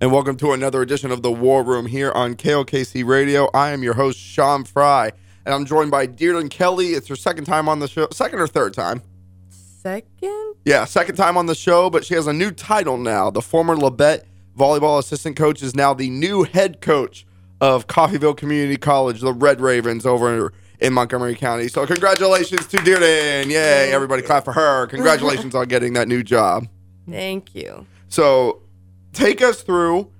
and welcome to another edition of the War Room here on KLKC Radio. I am your host, Sean Fry, and I'm joined by Deardin Kelley. It's her second time on the show, second or third time? Second? Yeah, second time on the show, but she has a new title now. The former Labette volleyball assistant coach is now the new head coach of Coffeyville Community College, the Red Ravens over in Montgomery County. So congratulations to Deardin. Yay, everybody clap for her. Congratulations on getting that new job. Thank you. So take us through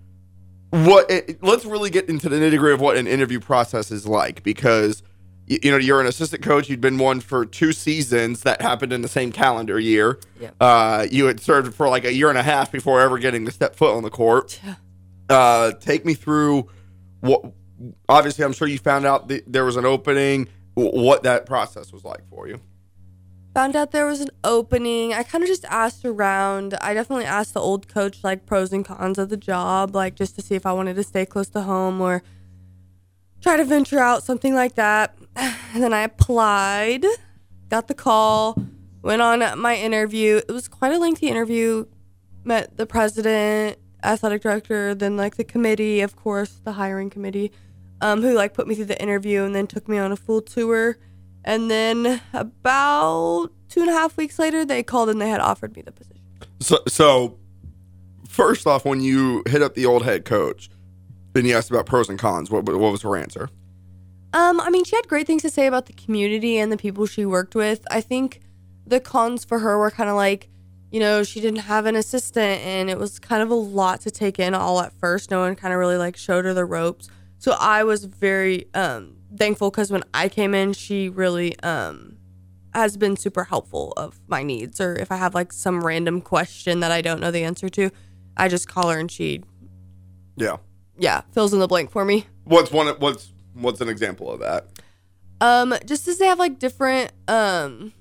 what it, let's really get into the nitty gritty of what an interview process is like because you, you know you're an assistant coach you'd been one for two seasons that happened in the same calendar year. Yep. uh, you had served for like a year and a half before ever getting to step foot on the court. Uh, take me through what obviously i'm sure you found out that there was an opening. What that process was like for you Found out there was an opening. I kind of just asked around. I definitely asked the old coach like pros and cons of the job, like just to see if I wanted to stay close to home or try to venture out, something like that. And then I applied, got the call, went on my interview. It was quite a lengthy interview. Met the president, athletic director, then like the committee, of course, the hiring committee, um, who like put me through the interview and then took me on a full tour. And then about two and a half weeks later, they called and they had offered me the position. So, so first off, when you hit up the old head coach and you asked about pros and cons, what, what was her answer? Um, I mean, she had great things to say about the community and the people she worked with. I think the cons for her were kind of like, you know, she didn't have an assistant and it was kind of a lot to take in all at first. No one kind of really like showed her the ropes. So I was very um thankful because when I came in, she really um has been super helpful of my needs or if I have like some random question that I don't know the answer to, I just call her and she Yeah. yeah, fills in the blank for me. What's one? What's what's an example of that? Um, just as they have like different um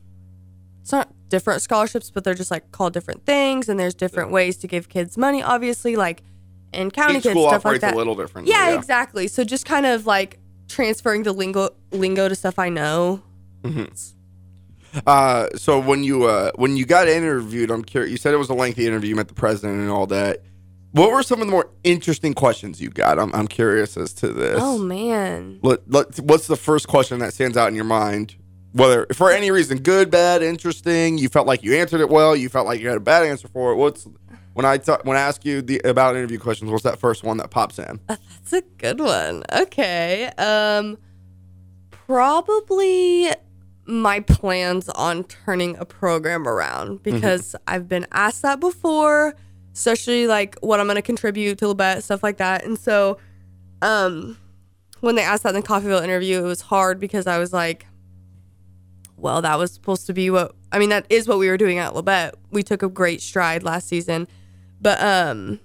it's not different scholarships, but they're just like called different things and there's different ways to give kids money, obviously, like in county Each kids, school stuff like operates that. a little differently. yeah, exactly. So just kind of like transferring the lingo lingo to stuff I know. Uh, so when you uh, when you got interviewed, I'm curious. You said it was a lengthy interview. You met the president and all that. What were some of the more interesting questions you got? I'm I'm curious as to this. Oh man. Let, let, what's the first question that stands out in your mind? Whether for any reason, good, bad, interesting, you felt like you answered it well, you felt like you had a bad answer for it. What's when I ta- when I ask you the about interview questions, what's that first one that pops in? That's a good one. Okay. Um probably my plans on turning a program around because I've been asked that before, especially like what I'm going to contribute to Labette, stuff like that. And so um when they asked that in the Coffeyville interview, it was hard because I was like well, that was supposed to be what I mean, that is what we were doing at Labette. We took a great stride last season. But um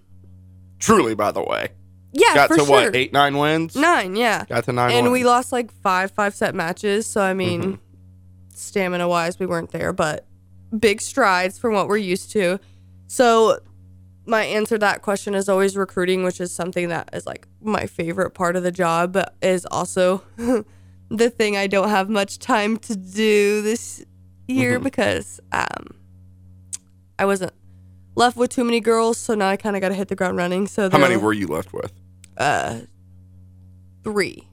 Truly, by the way, yeah, got to sure. what eight nine wins? Nine, yeah. Got to nine. and we lost like five five set matches so i mean Mm-hmm. stamina wise we weren't there but big strides from what we're used to so my answer to that question is always recruiting which is something that is like my favorite part of the job but is also the thing i don't have much time to do this year Mm-hmm. because um i wasn't left with too many girls so now i kind of got to hit the ground running so How many were you left with? uh three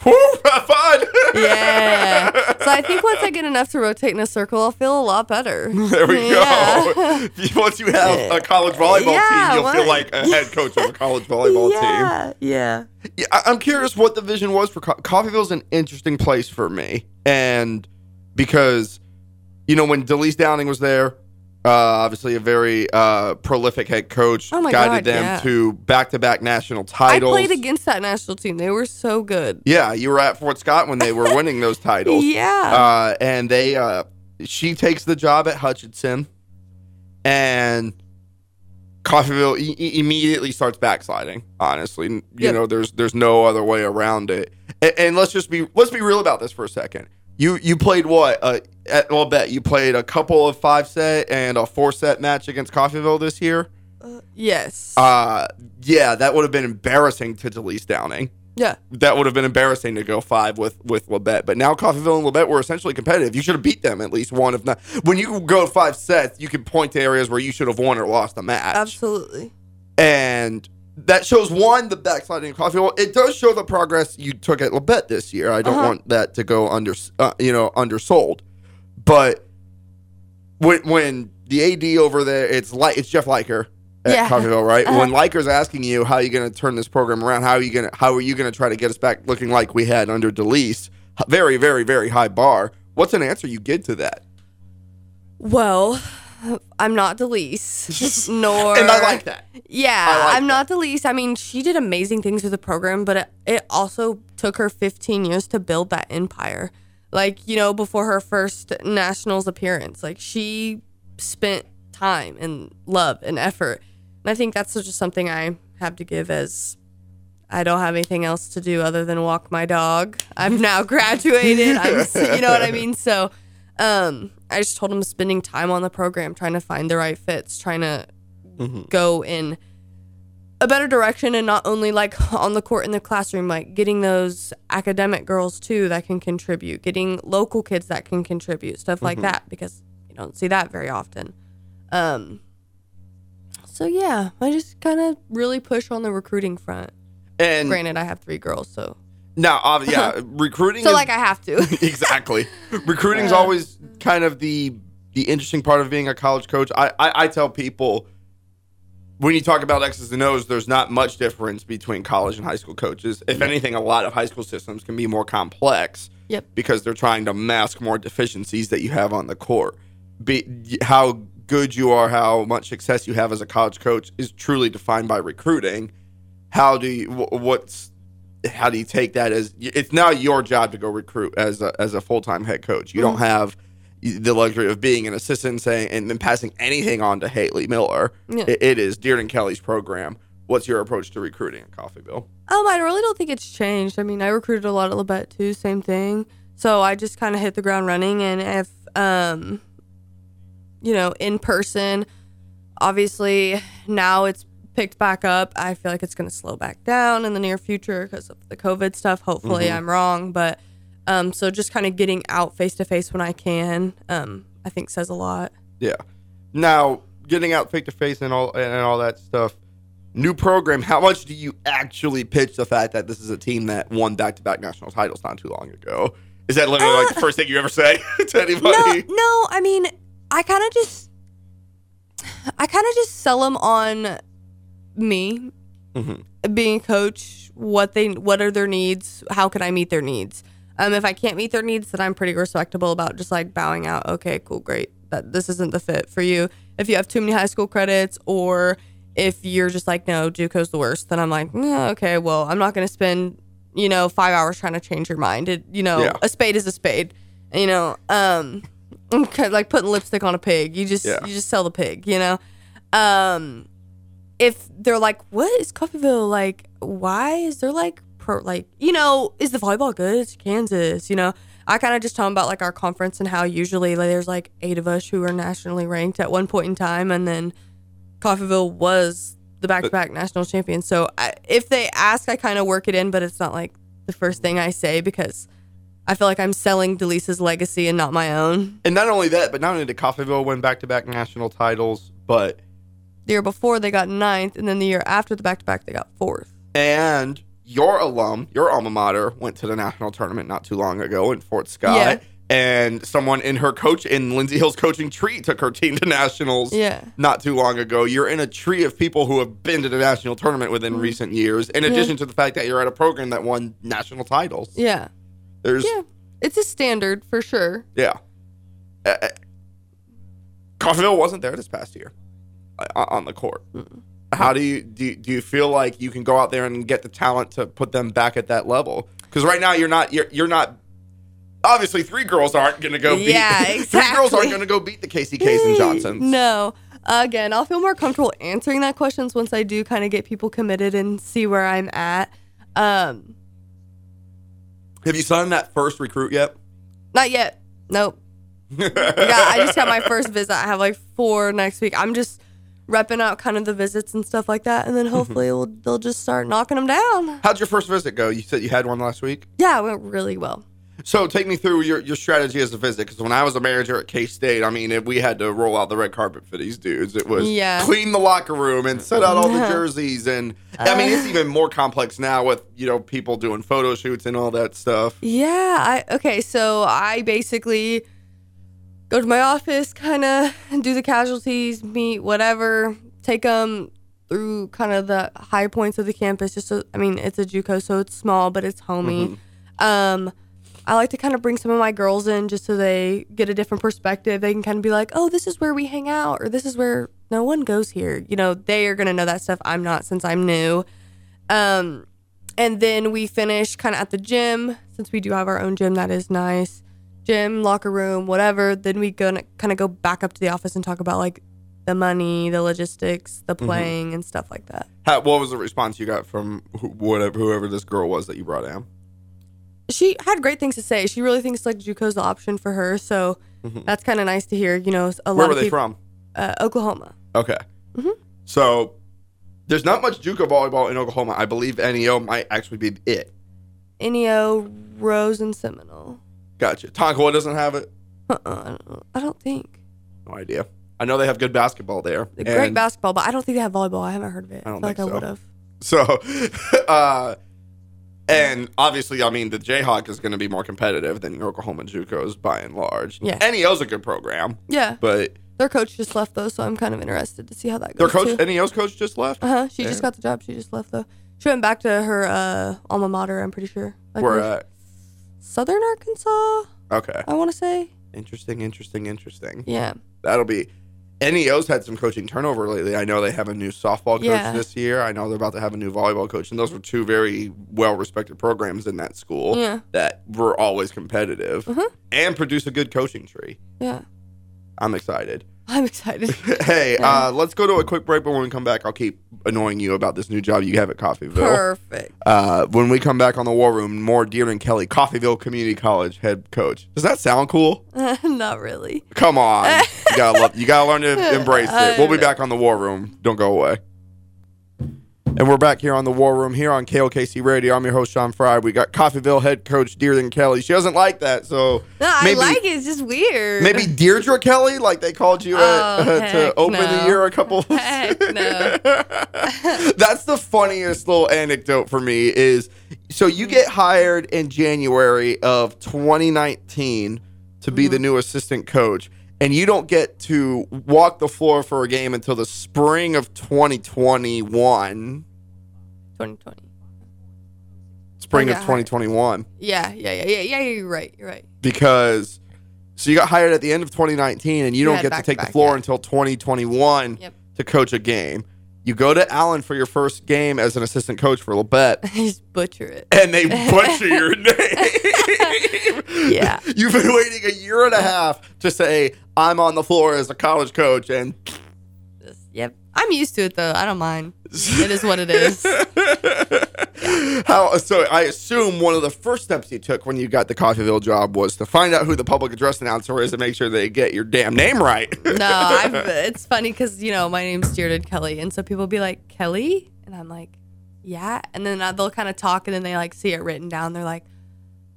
Woo, fun. Yeah. So I think once I get enough to rotate in a circle, I'll feel a lot better. There we Yeah. go. Once you have a college volleyball Yeah, team, you'll what? feel like a head coach of a college volleyball team. yeah, yeah. Yeah, I- I'm curious what the vision was for Co- Coffeyville's an interesting place for me, and because you know when Delise Downing was there, uh, obviously a very uh, prolific head coach, Oh my guided God, them yeah. to back-to-back national titles. I played against that national team. They were so good. Yeah, you were at Fort Scott when they were winning those titles. Yeah. Uh, and they, uh, she takes the job at Hutchinson, and Coffeyville e- e- immediately starts backsliding. Honestly, you Yep. know, there's there's no other way around it. And, and let's just be let's be real about this for a second. You you played what? Uh, at, well, bet you played a couple of five set and a four set match against Coffeyville this year. yes. Uh, yeah, that would have been embarrassing to Delise Downing yeah. that would have been embarrassing to go five with with Labette. But now Coffeyville and Labette were essentially competitive. You should have beat them at least one, if not. When you go five sets, you can point to areas where you should have won or lost a match. Absolutely. And that shows one the backsliding in Coffeyville. It does show the progress you took at Labette this year. I don't Uh-huh. want that to go under, uh, you know, undersold. But when when the AD over there, it's like it's Jeff Liker at Yeah. Coffeyville, right? Uh-huh. When Liker's asking you how are you going to turn this program around, how are you going to how are you going to try to get us back looking like we had under Delise? Very, very, very high bar. What's an answer you give to that? Well, I'm not Delise, nor And I like that. Yeah, like I'm not Delise. I mean, she did amazing things with the program, but it, it also took her 15 years to build that empire. Like, you know, before her first nationals appearance, like she spent time and love and effort. And I think that's just something I have to give as I don't have anything else to do other than walk my dog. I've now graduated. I'm, you know what I mean? So, um, I just told him spending time on the program, trying to find the right fits, trying to go in a better direction and not only like on the court in the classroom like getting those academic girls too that can contribute getting local kids that can contribute stuff like that because you don't see that very often. Um so yeah i just kind of really push on the recruiting front. And granted i have three girls so now, ob- uh, yeah, recruiting. so is- like i have to exactly. Recruiting Recruiting's always kind of the the interesting part of being a college coach. I, I I tell people when you talk about X's and O's, there's not much difference between college and high school coaches. If anything, a lot of high school systems can be more complex. Yep. Because they're trying to mask more deficiencies that you have on the court. Be, how good you are, how much success you have as a college coach is truly defined by recruiting. How do you what's how do you take that as it's now your job to go recruit as a as a full time head coach. You don't have the luxury of being an assistant and saying and then passing anything on to Haley Miller. Yeah. It, it is Deardin Kelley's program. What's your approach to recruiting at Coffeyville? Um, I really don't think it's changed. I mean, I recruited a lot at Labette too, same thing. So I just kind of hit the ground running, and if um, you know, in person, obviously now it's picked back up. I feel like it's going to slow back down in the near future because of the COVID stuff. Hopefully, I'm wrong, but um, so just kind of getting out face to face when I can, um, I think says a lot. Yeah. Now, getting out face to face and all and all that stuff. New program. How much do you actually pitch the fact that this is a team that won back to back national titles not too long ago? Is that literally like the first thing you ever say to anybody? No, no. I mean, I kind of just, I kind of just sell them on me being a coach. What they, what are their needs? How can I meet their needs? Um, if I can't meet their needs, then I'm pretty respectable about just like bowing out. Okay, cool, great. That this isn't the fit for you. If you have too many high school credits, or if you're just like, no, JUCO's the worst, then I'm like, "Yeah, okay, well, I'm not gonna spend, you know, five hours trying to change your mind. It, you know, Yeah. a spade is a spade. You know, um, like putting lipstick on a pig. You just Yeah. you just sell the pig. You know, um, if they're like, what is Coffeyville like? Why is there like pro like you know is the volleyball good? It's Kansas. You know, I kind of just tell them about like our conference and how usually like, there's like eight of us who are nationally ranked at one point in time, and then Coffeyville was the back-to-back national champion. So I, if they ask, I kind of work it in, but it's not like the first thing I say because I feel like I'm selling Delisa's legacy and not my own. And not only that, but not only did Coffeyville win back to back national titles, but The year before they got ninth, and then the year after the back-to-back they got fourth. and your alum, your alma mater, went to the national tournament not too long ago in Fort Scott. Yeah. And someone in her coach in Lindsay Hill's coaching tree took her team to nationals Yeah. not too long ago. You're in a tree of people who have been to the national tournament within Mm-hmm. recent years, in addition to the fact that you're at a program that won national titles. Yeah. There's Yeah. It's a standard for sure. Yeah. Uh, uh, Coffeyville wasn't there this past year on the court. How do you do? You, do you feel like you can go out there and get the talent to put them back at that level? Because right now you're not. You're, you're not. Obviously, three girls aren't going to go beat. Yeah, three girls aren't going to go beat the KCKs and Johnsons. No. Again, I'll feel more comfortable answering that questions once I do kind of get people committed and see where I'm at. Um, Have you signed that first recruit yet? not yet. Nope. I, got, I just got my first visit. I have like four next week. I'm just repping out kind of the visits and stuff like that, and then hopefully we'll, they'll just start knocking them down. How'd your first visit go? You said you had one last week. Yeah, it went really well. So take me through your, your strategy as a visit because when I was a manager at K State, I mean, if we had to roll out the red carpet for these dudes. It was Yeah. clean the locker room and set out all the jerseys, and I mean, Uh. it's even more complex now with you know people doing photo shoots and all that stuff. Yeah, I okay, so I basically go to my office, kind of do the casualties, meet whatever, take them through kind of the high points of the campus. Just so I mean, it's a JUCO, so it's small, but it's homey. Um, I like to kind of bring some of my girls in just so they get a different perspective. They can kind of be like, "Oh, this is where we hang out," or "This is where no one goes here." You know, they are gonna know that stuff. I'm not since I'm new. Um, and then we finish kind of at the gym since we do have our own gym. That is nice. Gym, locker room, whatever. Then we gonna kind of go back up to the office and talk about like the money, the logistics, the playing, and stuff like that. How, what was the response you got from who, whatever whoever this girl was that you brought in? She had great things to say. She really thinks like JUCO's the option for her, so that's kind of nice to hear. You know, a Mm-hmm. Where lot were of they people, from? Uh, Oklahoma. Okay. Mm-hmm. So there's not much JUCO volleyball in Oklahoma. I believe NEO might actually be it. Neo, Rose, and Seminole. Gotcha. Tonkawa doesn't have it. Uh-uh, I don't. I think. No idea. I know they have good basketball there. Great basketball, but I don't think they have volleyball. I haven't heard of it. I don't like think I so. would have. So, uh, and obviously, I mean, the Jayhawk is going to be more competitive than Oklahoma JUCOs by and large. Yeah. NEO's a good program, Yeah. but Their coach just left though, so I'm kind of interested to see how that goes. their coach, too. NEO's coach, just left. Uh huh. She just got the job. She just left though. She went back to her uh, alma mater. I'm pretty sure. Like her- at Southern Arkansas. okay. I want to say. Interesting, interesting, interesting. Yeah. That'll be. NEO's had some coaching turnover lately. I know they have a new softball coach Yeah. this year. I know they're about to have a new volleyball coach, and those were two very well respected programs in that school Yeah. that were always competitive Mhm. and produce a good coaching tree. Yeah. I'm excited. I'm excited. hey, uh, let's go to a quick break, but when we come back, I'll keep annoying you about this new job you have at Coffeyville. Perfect. Uh, when we come back on the War Room, more Deardin Kelley, Coffeyville Community College head coach. Does that sound cool? Not really. Come on, you gotta love, you gotta learn to embrace it. We'll be back on the War Room. Don't go away. And we're back here on the War Room here on KLKC Radio. I'm your host Sean Fry. We got Coffeyville head coach Deirdre Kelly. She doesn't like that, so No, I maybe like it. It's just weird. maybe Deirdre Kelly, like they called you at, Oh, to heck open the year a couple. Heck no. That's the funniest little anecdote for me is so you get hired in January of 2019 to be the Mm-hmm. new assistant coach and you don't get to walk the floor for a game until the spring of 2021 2020. spring oh, of 2021 Yeah, yeah, yeah, yeah, yeah. You're right. You're right. because so you got hired at the end of 2019 and you don't get to take the floor until 2021 Yep. to coach a game you go to Allen for your first game as an assistant coach for Labette I just butcher it. and they butcher your name. Yeah. You've been waiting a year and a half to say, I'm on the floor as a college coach. And yep. I'm used to it though. I don't mind. It is what it is. How, so I assume one of the first steps you took when you got the Coffeyville job was to find out who the public address announcer is and make sure they get your damn name right. No, I've, it's funny because you know my name's Deardin Kelley, and so people be like Kelly, and I'm like, yeah, and then uh, they'll kind of talk, and then they like see it written down. They're like,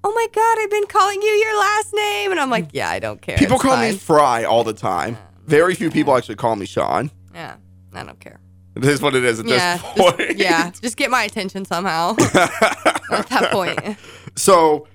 oh my god, I've been calling you your last name, and I'm like, yeah, I don't care. people It's call me. Fry all the time. Very few people actually call me Sean. Yeah, I don't care. This is what it is at Yeah, this point. just, yeah, just get my attention somehow. At that point, So,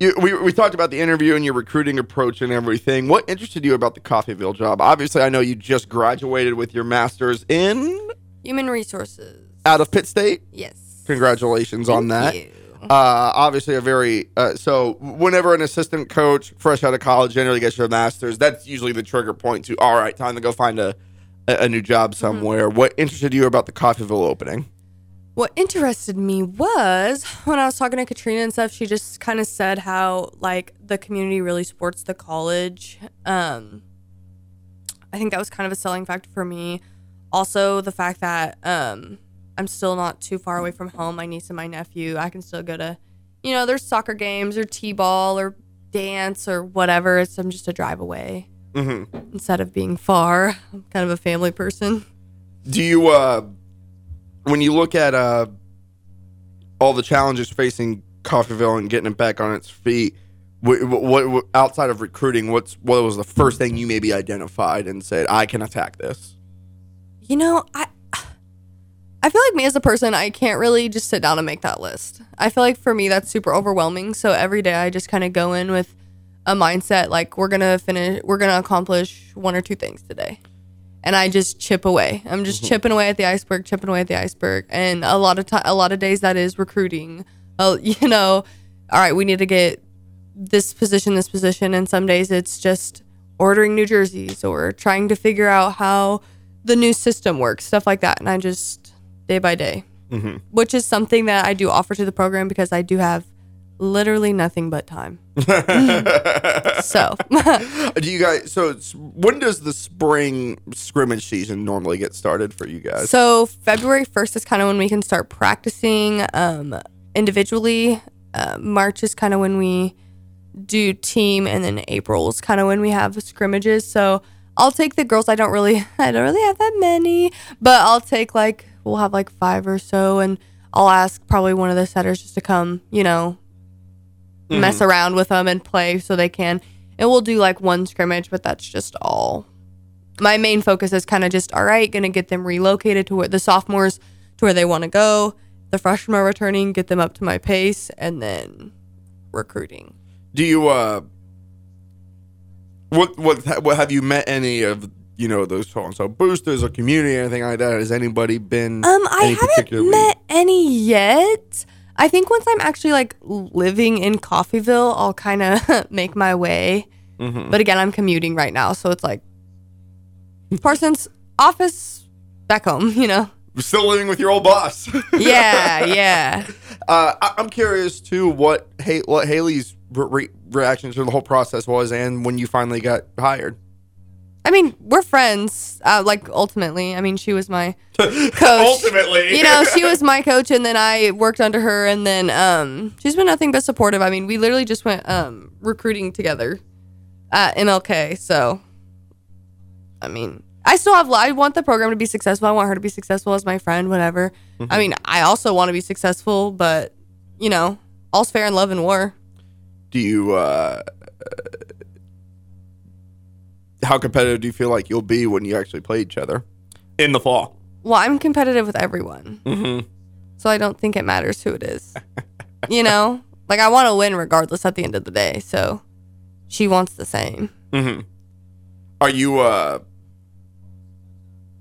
you, we, we talked about the interview and your recruiting approach and everything. What interested you about the Coffeyville job? Obviously, I know you just graduated with your master's in human resources. out of Pitt State. Yes. Congratulations on that. You. Uh, obviously, a very uh, so whenever an assistant coach fresh out of college generally gets your master's, that's usually the trigger point to all right, time to go find a a, a new job Mm-hmm. somewhere. What interested you about the Coffeyville opening? What interested me was when I was talking to Katrina and stuff, she just kind of said how like the community really supports the college. Um I think that was kind of a selling factor for me. Also the fact that um I'm still not too far away from home. My niece and my nephew, I can still go to you know, there's soccer games or T-ball or dance or whatever. It's I'm just a drive away Mm-hmm. instead of being far. I'm kind of a family person. Do you uh when you look at uh all the challenges facing Coffeyville and getting it back on its feet. What, what, what outside of recruiting? What's what was the first thing you maybe identified and said I can attack this? You know, I I feel like me as a person, I can't really just sit down and make that list. I feel like for me that's super overwhelming. So every day I just kind of go in with a mindset like we're to finish we're to accomplish one or two things today. And I just chip away. I'm just mm-hmm. chipping away at the iceberg, chipping away at the iceberg. And a lot of time a lot of days that is recruiting. Oh, you know, all right, we need to get this position, this position, and some days it's just ordering new jerseys or trying to figure out how the new system works, stuff like that. And I just day by day, mm-hmm. which is something that I do offer to the program because I do have literally nothing but time. so Do you guys? So when does the spring scrimmage season normally get started for you guys? So February first is kind of when we can start practicing um, individually. Uh, March is kind of when we do team, and then April is kind of when we have scrimmages. So I'll take the girls. I don't really, I don't really have that many, but I'll take like we'll have like five or so, and I'll ask probably one of the setters just to come, you know, mess around with them and play so they can. And we'll do like one scrimmage, but that's just all my main focus is kind of just all right, gonna get them relocated to where the sophomores to where they want to go. The freshmen are returning, get them up to my pace, and then recruiting. Do you uh what what what have you met any of you know those so and so boosters or community or anything like that? Has anybody been Um, I haven't met any yet. I think once I'm actually like living in Coffeyville, I'll kind of make my way. Mhm. But again, I'm commuting right now, so it's like Parsons office back home, you know. still living with your old boss. Yeah, yeah. uh, I, I'm curious too what hey, what Haley's re- reaction to the whole process was, and when you finally got hired. I mean, we're friends. Uh, like ultimately, I mean, she was my coach. Ultimately, you know, she was my coach, and then I worked under her, and then um, she's been nothing but supportive. I mean, we literally just went um, recruiting together at MLK. So, I mean, I still have. I want the program to be successful. I want her to be successful as my friend. Whatever. I mean, I also want to be successful, but you know, all's fair in love and war. do you uh how competitive do you feel like you'll be when you actually play each other in the fall Well, I'm competitive with everyone. mm-hmm. so I don't think it matters who it is. you know, like I want to win regardless at the end of the day. So she wants the same. Mm-hmm. are you uh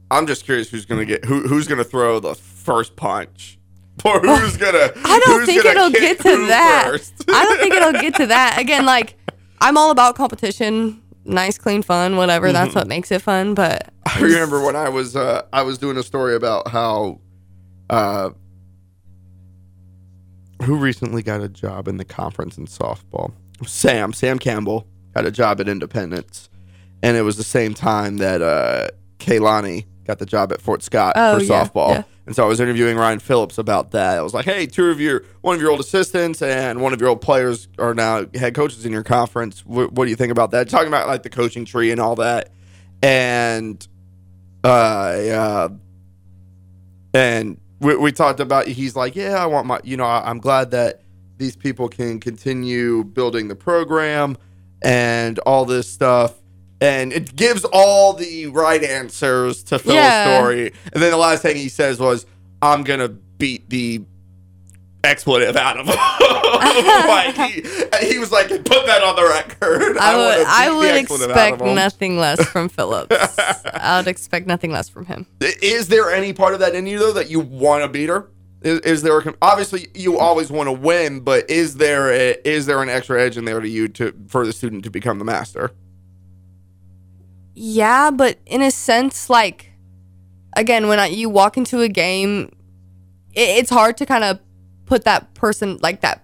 i'm just curious who's gonna get who who's gonna throw the first punch or who's gonna I don't who's think gonna it'll kick get to that. first? I don't think it'll get to that. Again, like I'm all about competition, nice, clean, fun, whatever. That's what makes it fun. But I remember when I was uh, I was doing a story about how uh, who recently got a job in the conference in softball. Sam Sam Campbell got a job at Independence, and it was the same time that uh, Kaylani got the job at Fort Scott Oh, for yeah, softball. yeah. And so I was interviewing Ryan Phillips about that. I was like, "Hey, two of your one of your old assistants and one of your old players are now head coaches in your conference. What, what do you think about that?" Talking about like the coaching tree and all that, and uh, yeah, and we, we talked about. He's like, "Yeah, I want my. You know, I, I'm glad that these people can continue building the program and all this stuff." And it gives all the right answers to Phil's Yeah. story. And then the last thing he says was, "I'm gonna beat the expletive out of him." like he, he was like, "Put that on the record." I wanna would I would expect nothing less from Phillips. I would expect nothing less from him. Is there any part of that in you though that you want to beat her? Is, is there a, com- obviously you always want to win, but is there a, is there an extra edge in there to you to for the student to become the master? Yeah, but in a sense, like again, when I, you walk into a game, it, it's hard to kind of put that person like that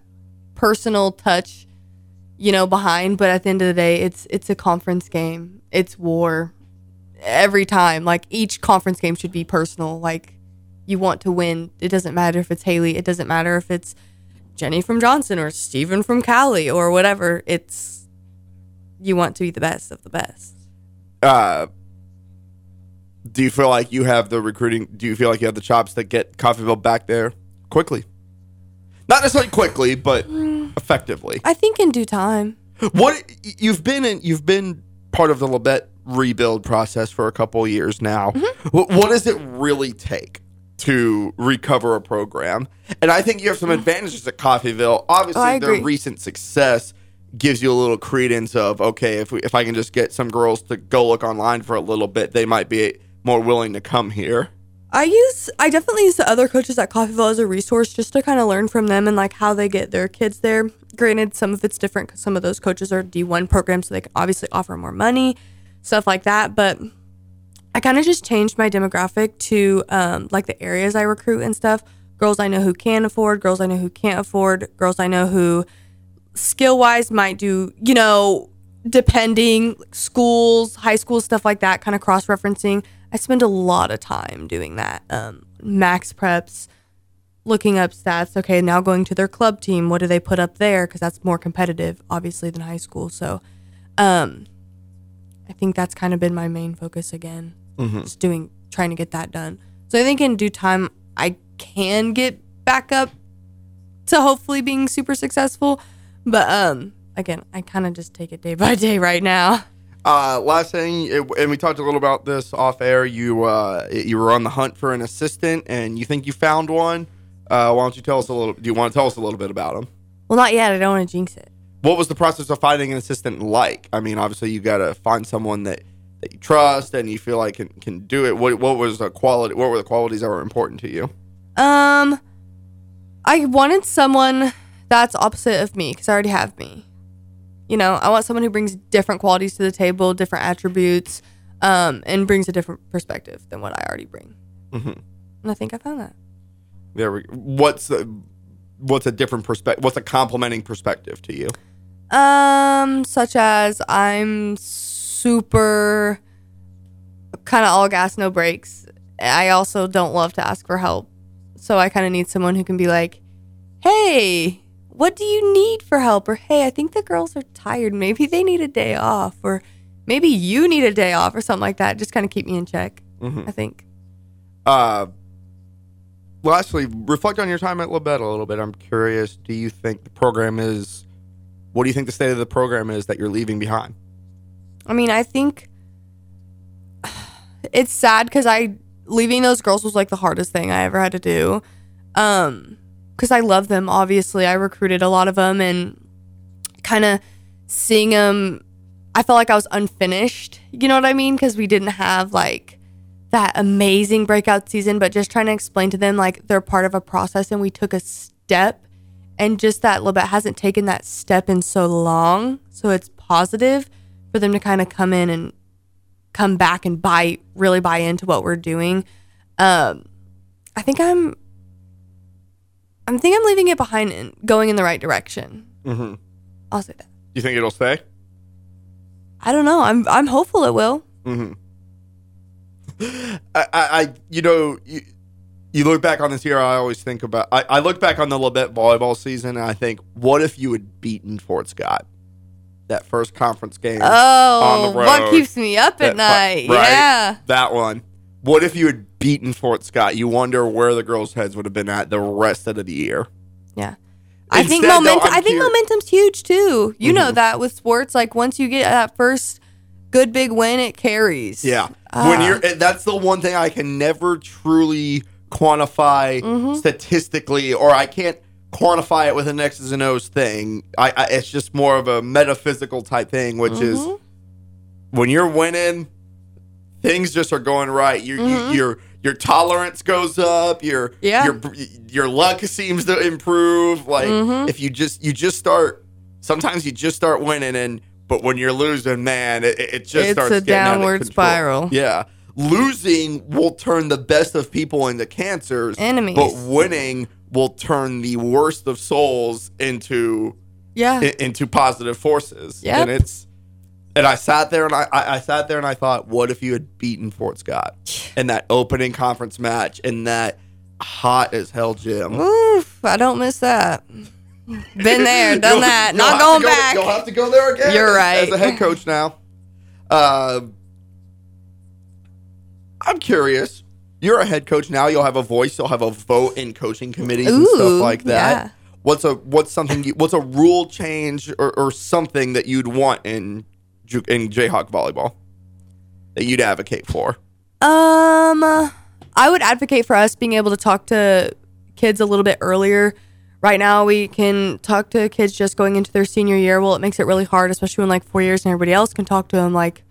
personal touch, you know, behind. But at the end of the day, it's it's a conference game. It's war every time. Like each conference game should be personal. Like you want to win. It doesn't matter if it's Haley. It doesn't matter if it's Jenny from Johnson or Stephen from Cali or whatever. It's you want to be the best of the best. Uh, do you feel like you have the recruiting? Do you feel like you have the chops that get Coffeyville back there quickly? Not necessarily quickly, but effectively. I think in due time. What you've been in, you've been part of the Labette rebuild process for a couple of years now. Mm-hmm. What, what does it really take to recover a program? And I think you have some advantages at Coffeyville. Obviously, Mm. Oh, their recent success gives you a little credence of okay, if we, if I can just get some girls to go look online for a little bit, they might be more willing to come here. I use I definitely use the other coaches at Coffeyville as a resource just to kind of learn from them and like how they get their kids there. Granted, some of it's different because some of those coaches are D1 programs, so they can obviously offer more money, stuff like that. But I kind of just changed my demographic to um, like the areas I recruit and stuff. Girls I know who can afford, girls I know who can't afford, girls I know who skill wise might do, you know, depending schools, high school stuff like that, kind of cross referencing. I spend a lot of time doing that. Um, MaxPreps, looking up stats. Okay, now going to their club team. What do they put up there? Because that's more competitive, obviously, than high school. So, um, I think that's kind of been my main focus again. Just doing, trying to get that done. So I think in due time, I can get back up to hopefully being super successful. But um, again, I kind of just take it day by day right now. Uh, last thing, it- and we talked a little about this off air. You uh, you were on the hunt for an assistant, and you think you found one. Uh, why don't you tell us a little? Do you want to tell us a little bit about him? Well, not yet. I don't want to jinx it. What was the process of finding an assistant like? I mean, obviously you got to find someone that, that you trust and you feel like can, can do it. What what was the quality? What were the qualities that were important to you? Um, I wanted someone that's opposite of me because I already have me. You know, I want someone who brings different qualities to the table, different attributes, um, and brings a different perspective than what I already bring. Mm-hmm. And I think I found that. There we. What's the what's a different perspective? What's a complementing perspective to you? Um, such as I'm super kind of all gas, no brakes. I also don't love to ask for help. So I kind of need someone who can be like, hey, what do you need for help? Or hey, I think the girls are tired. Maybe they need a day off. Or maybe you need a day off or something like that. Just kind of keep me in check, Mhm. I think. Uh, lastly, reflect on your time at Labette a little bit. I'm curious. Do you think the program is? What do you think the state of the program is that you're leaving behind? I mean, I think it's sad because I leaving those girls was like the hardest thing I ever had to do. Um, because I love them. Obviously, I recruited a lot of them, and kind of seeing them, I felt like I was unfinished. You know what I mean? Because we didn't have like that amazing breakout season, but just trying to explain to them like they're part of a process, and we took a step, and just that Labette hasn't taken that step in so long, so it's positive for them to kind of come in and come back and buy really buy into what we're doing. Um, I think I'm I think I'm leaving it behind and going in the right direction. Mm-hmm. I'll say that. You think it'll stay? I don't know. I'm I'm hopeful it will. Mm-hmm. I, I, I, you know, you, you look back on this year. I always think about. I, I look back on the Labette volleyball season, and I think, what if you had beaten Fort Scott that first conference game? Oh, the what keeps me up at night? right? Yeah. that one. What if you had beaten Fort Scott? You wonder where the girls' heads would have been at the rest of the year. Yeah. I think Instead, though, momentum. I'm I think momentum's huge too. You know Mhm. that with sports, like once you get that first good big win, it carries. Yeah. Ah. When you're that's the one thing I can never truly quantify Mm-hmm. statistically or I can't quantify it with an X's and O's thing. I, I it's just more of a metaphysical type thing, which is Mhm. when you're winning, things just are going right. Your Mhm. you, your your tolerance goes up. Your Yeah. your your luck seems to improve. Like Mhm. if you just you just start. Sometimes you just start winning, and but when you're losing, man, it, it just It's starts a getting out of downward spiral. Yeah, losing will turn the best of people into cancers. Enemies. but winning will turn the worst of souls into Yeah. i- into positive forces. Yep. And it's and I sat there and I, I I sat there and I thought, what if you had beaten Fort Scott in that opening conference match in that hot as hell gym? Oof, I don't miss that. Been there, done that. Not going go- back. You'll have to go there again. You're right. As a head coach now. Uh, I'm curious. You're a head coach now. You'll have a voice. You'll have a vote in coaching committees and stuff like that. yeah. what's a what's something you, what's a rule change or, or something that you'd want in in Jayhawk volleyball that you'd advocate for? Um, I would advocate for us being able to talk to kids a little bit earlier. Right now, we can talk to kids just going into their senior year. Well, it makes it really hard, especially when like four years and everybody else can talk to them like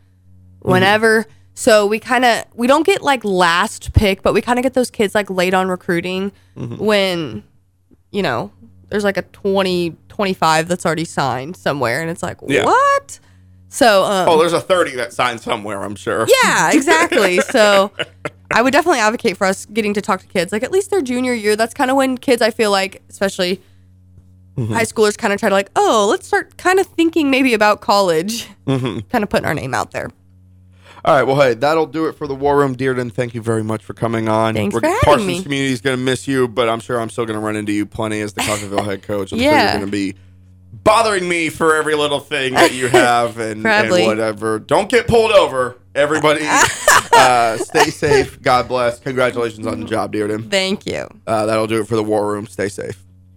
whenever. So we kind of we don't get like last pick, but we kind of get those kids like late on recruiting when you know there's like a 20 25 that's already signed somewhere and it's like Yeah. what? So um, Oh, there's a 30 that signed somewhere, I'm sure. yeah, exactly. so I would definitely advocate for us getting to talk to kids, like at least their junior year. That's kind of when kids, I feel like, especially high schoolers, kind of try to like, oh, let's start kind of thinking maybe about college, kind of putting our name out there. All right, well, hey, that'll do it for the War Room. Deardin, thank you very much for coming on. Thanks for having Parsons me. community is going to miss you, but I'm sure I'm still going to run into you plenty as the Coffeyville head coach. I'm sure Yeah. you're going to be bothering me for every little thing that you have and, and whatever. Don't get pulled over. Everybody, uh, stay safe. God bless. Congratulations on the job, Deardin. Thank you. Uh, that'll do it for the War Room. Stay safe.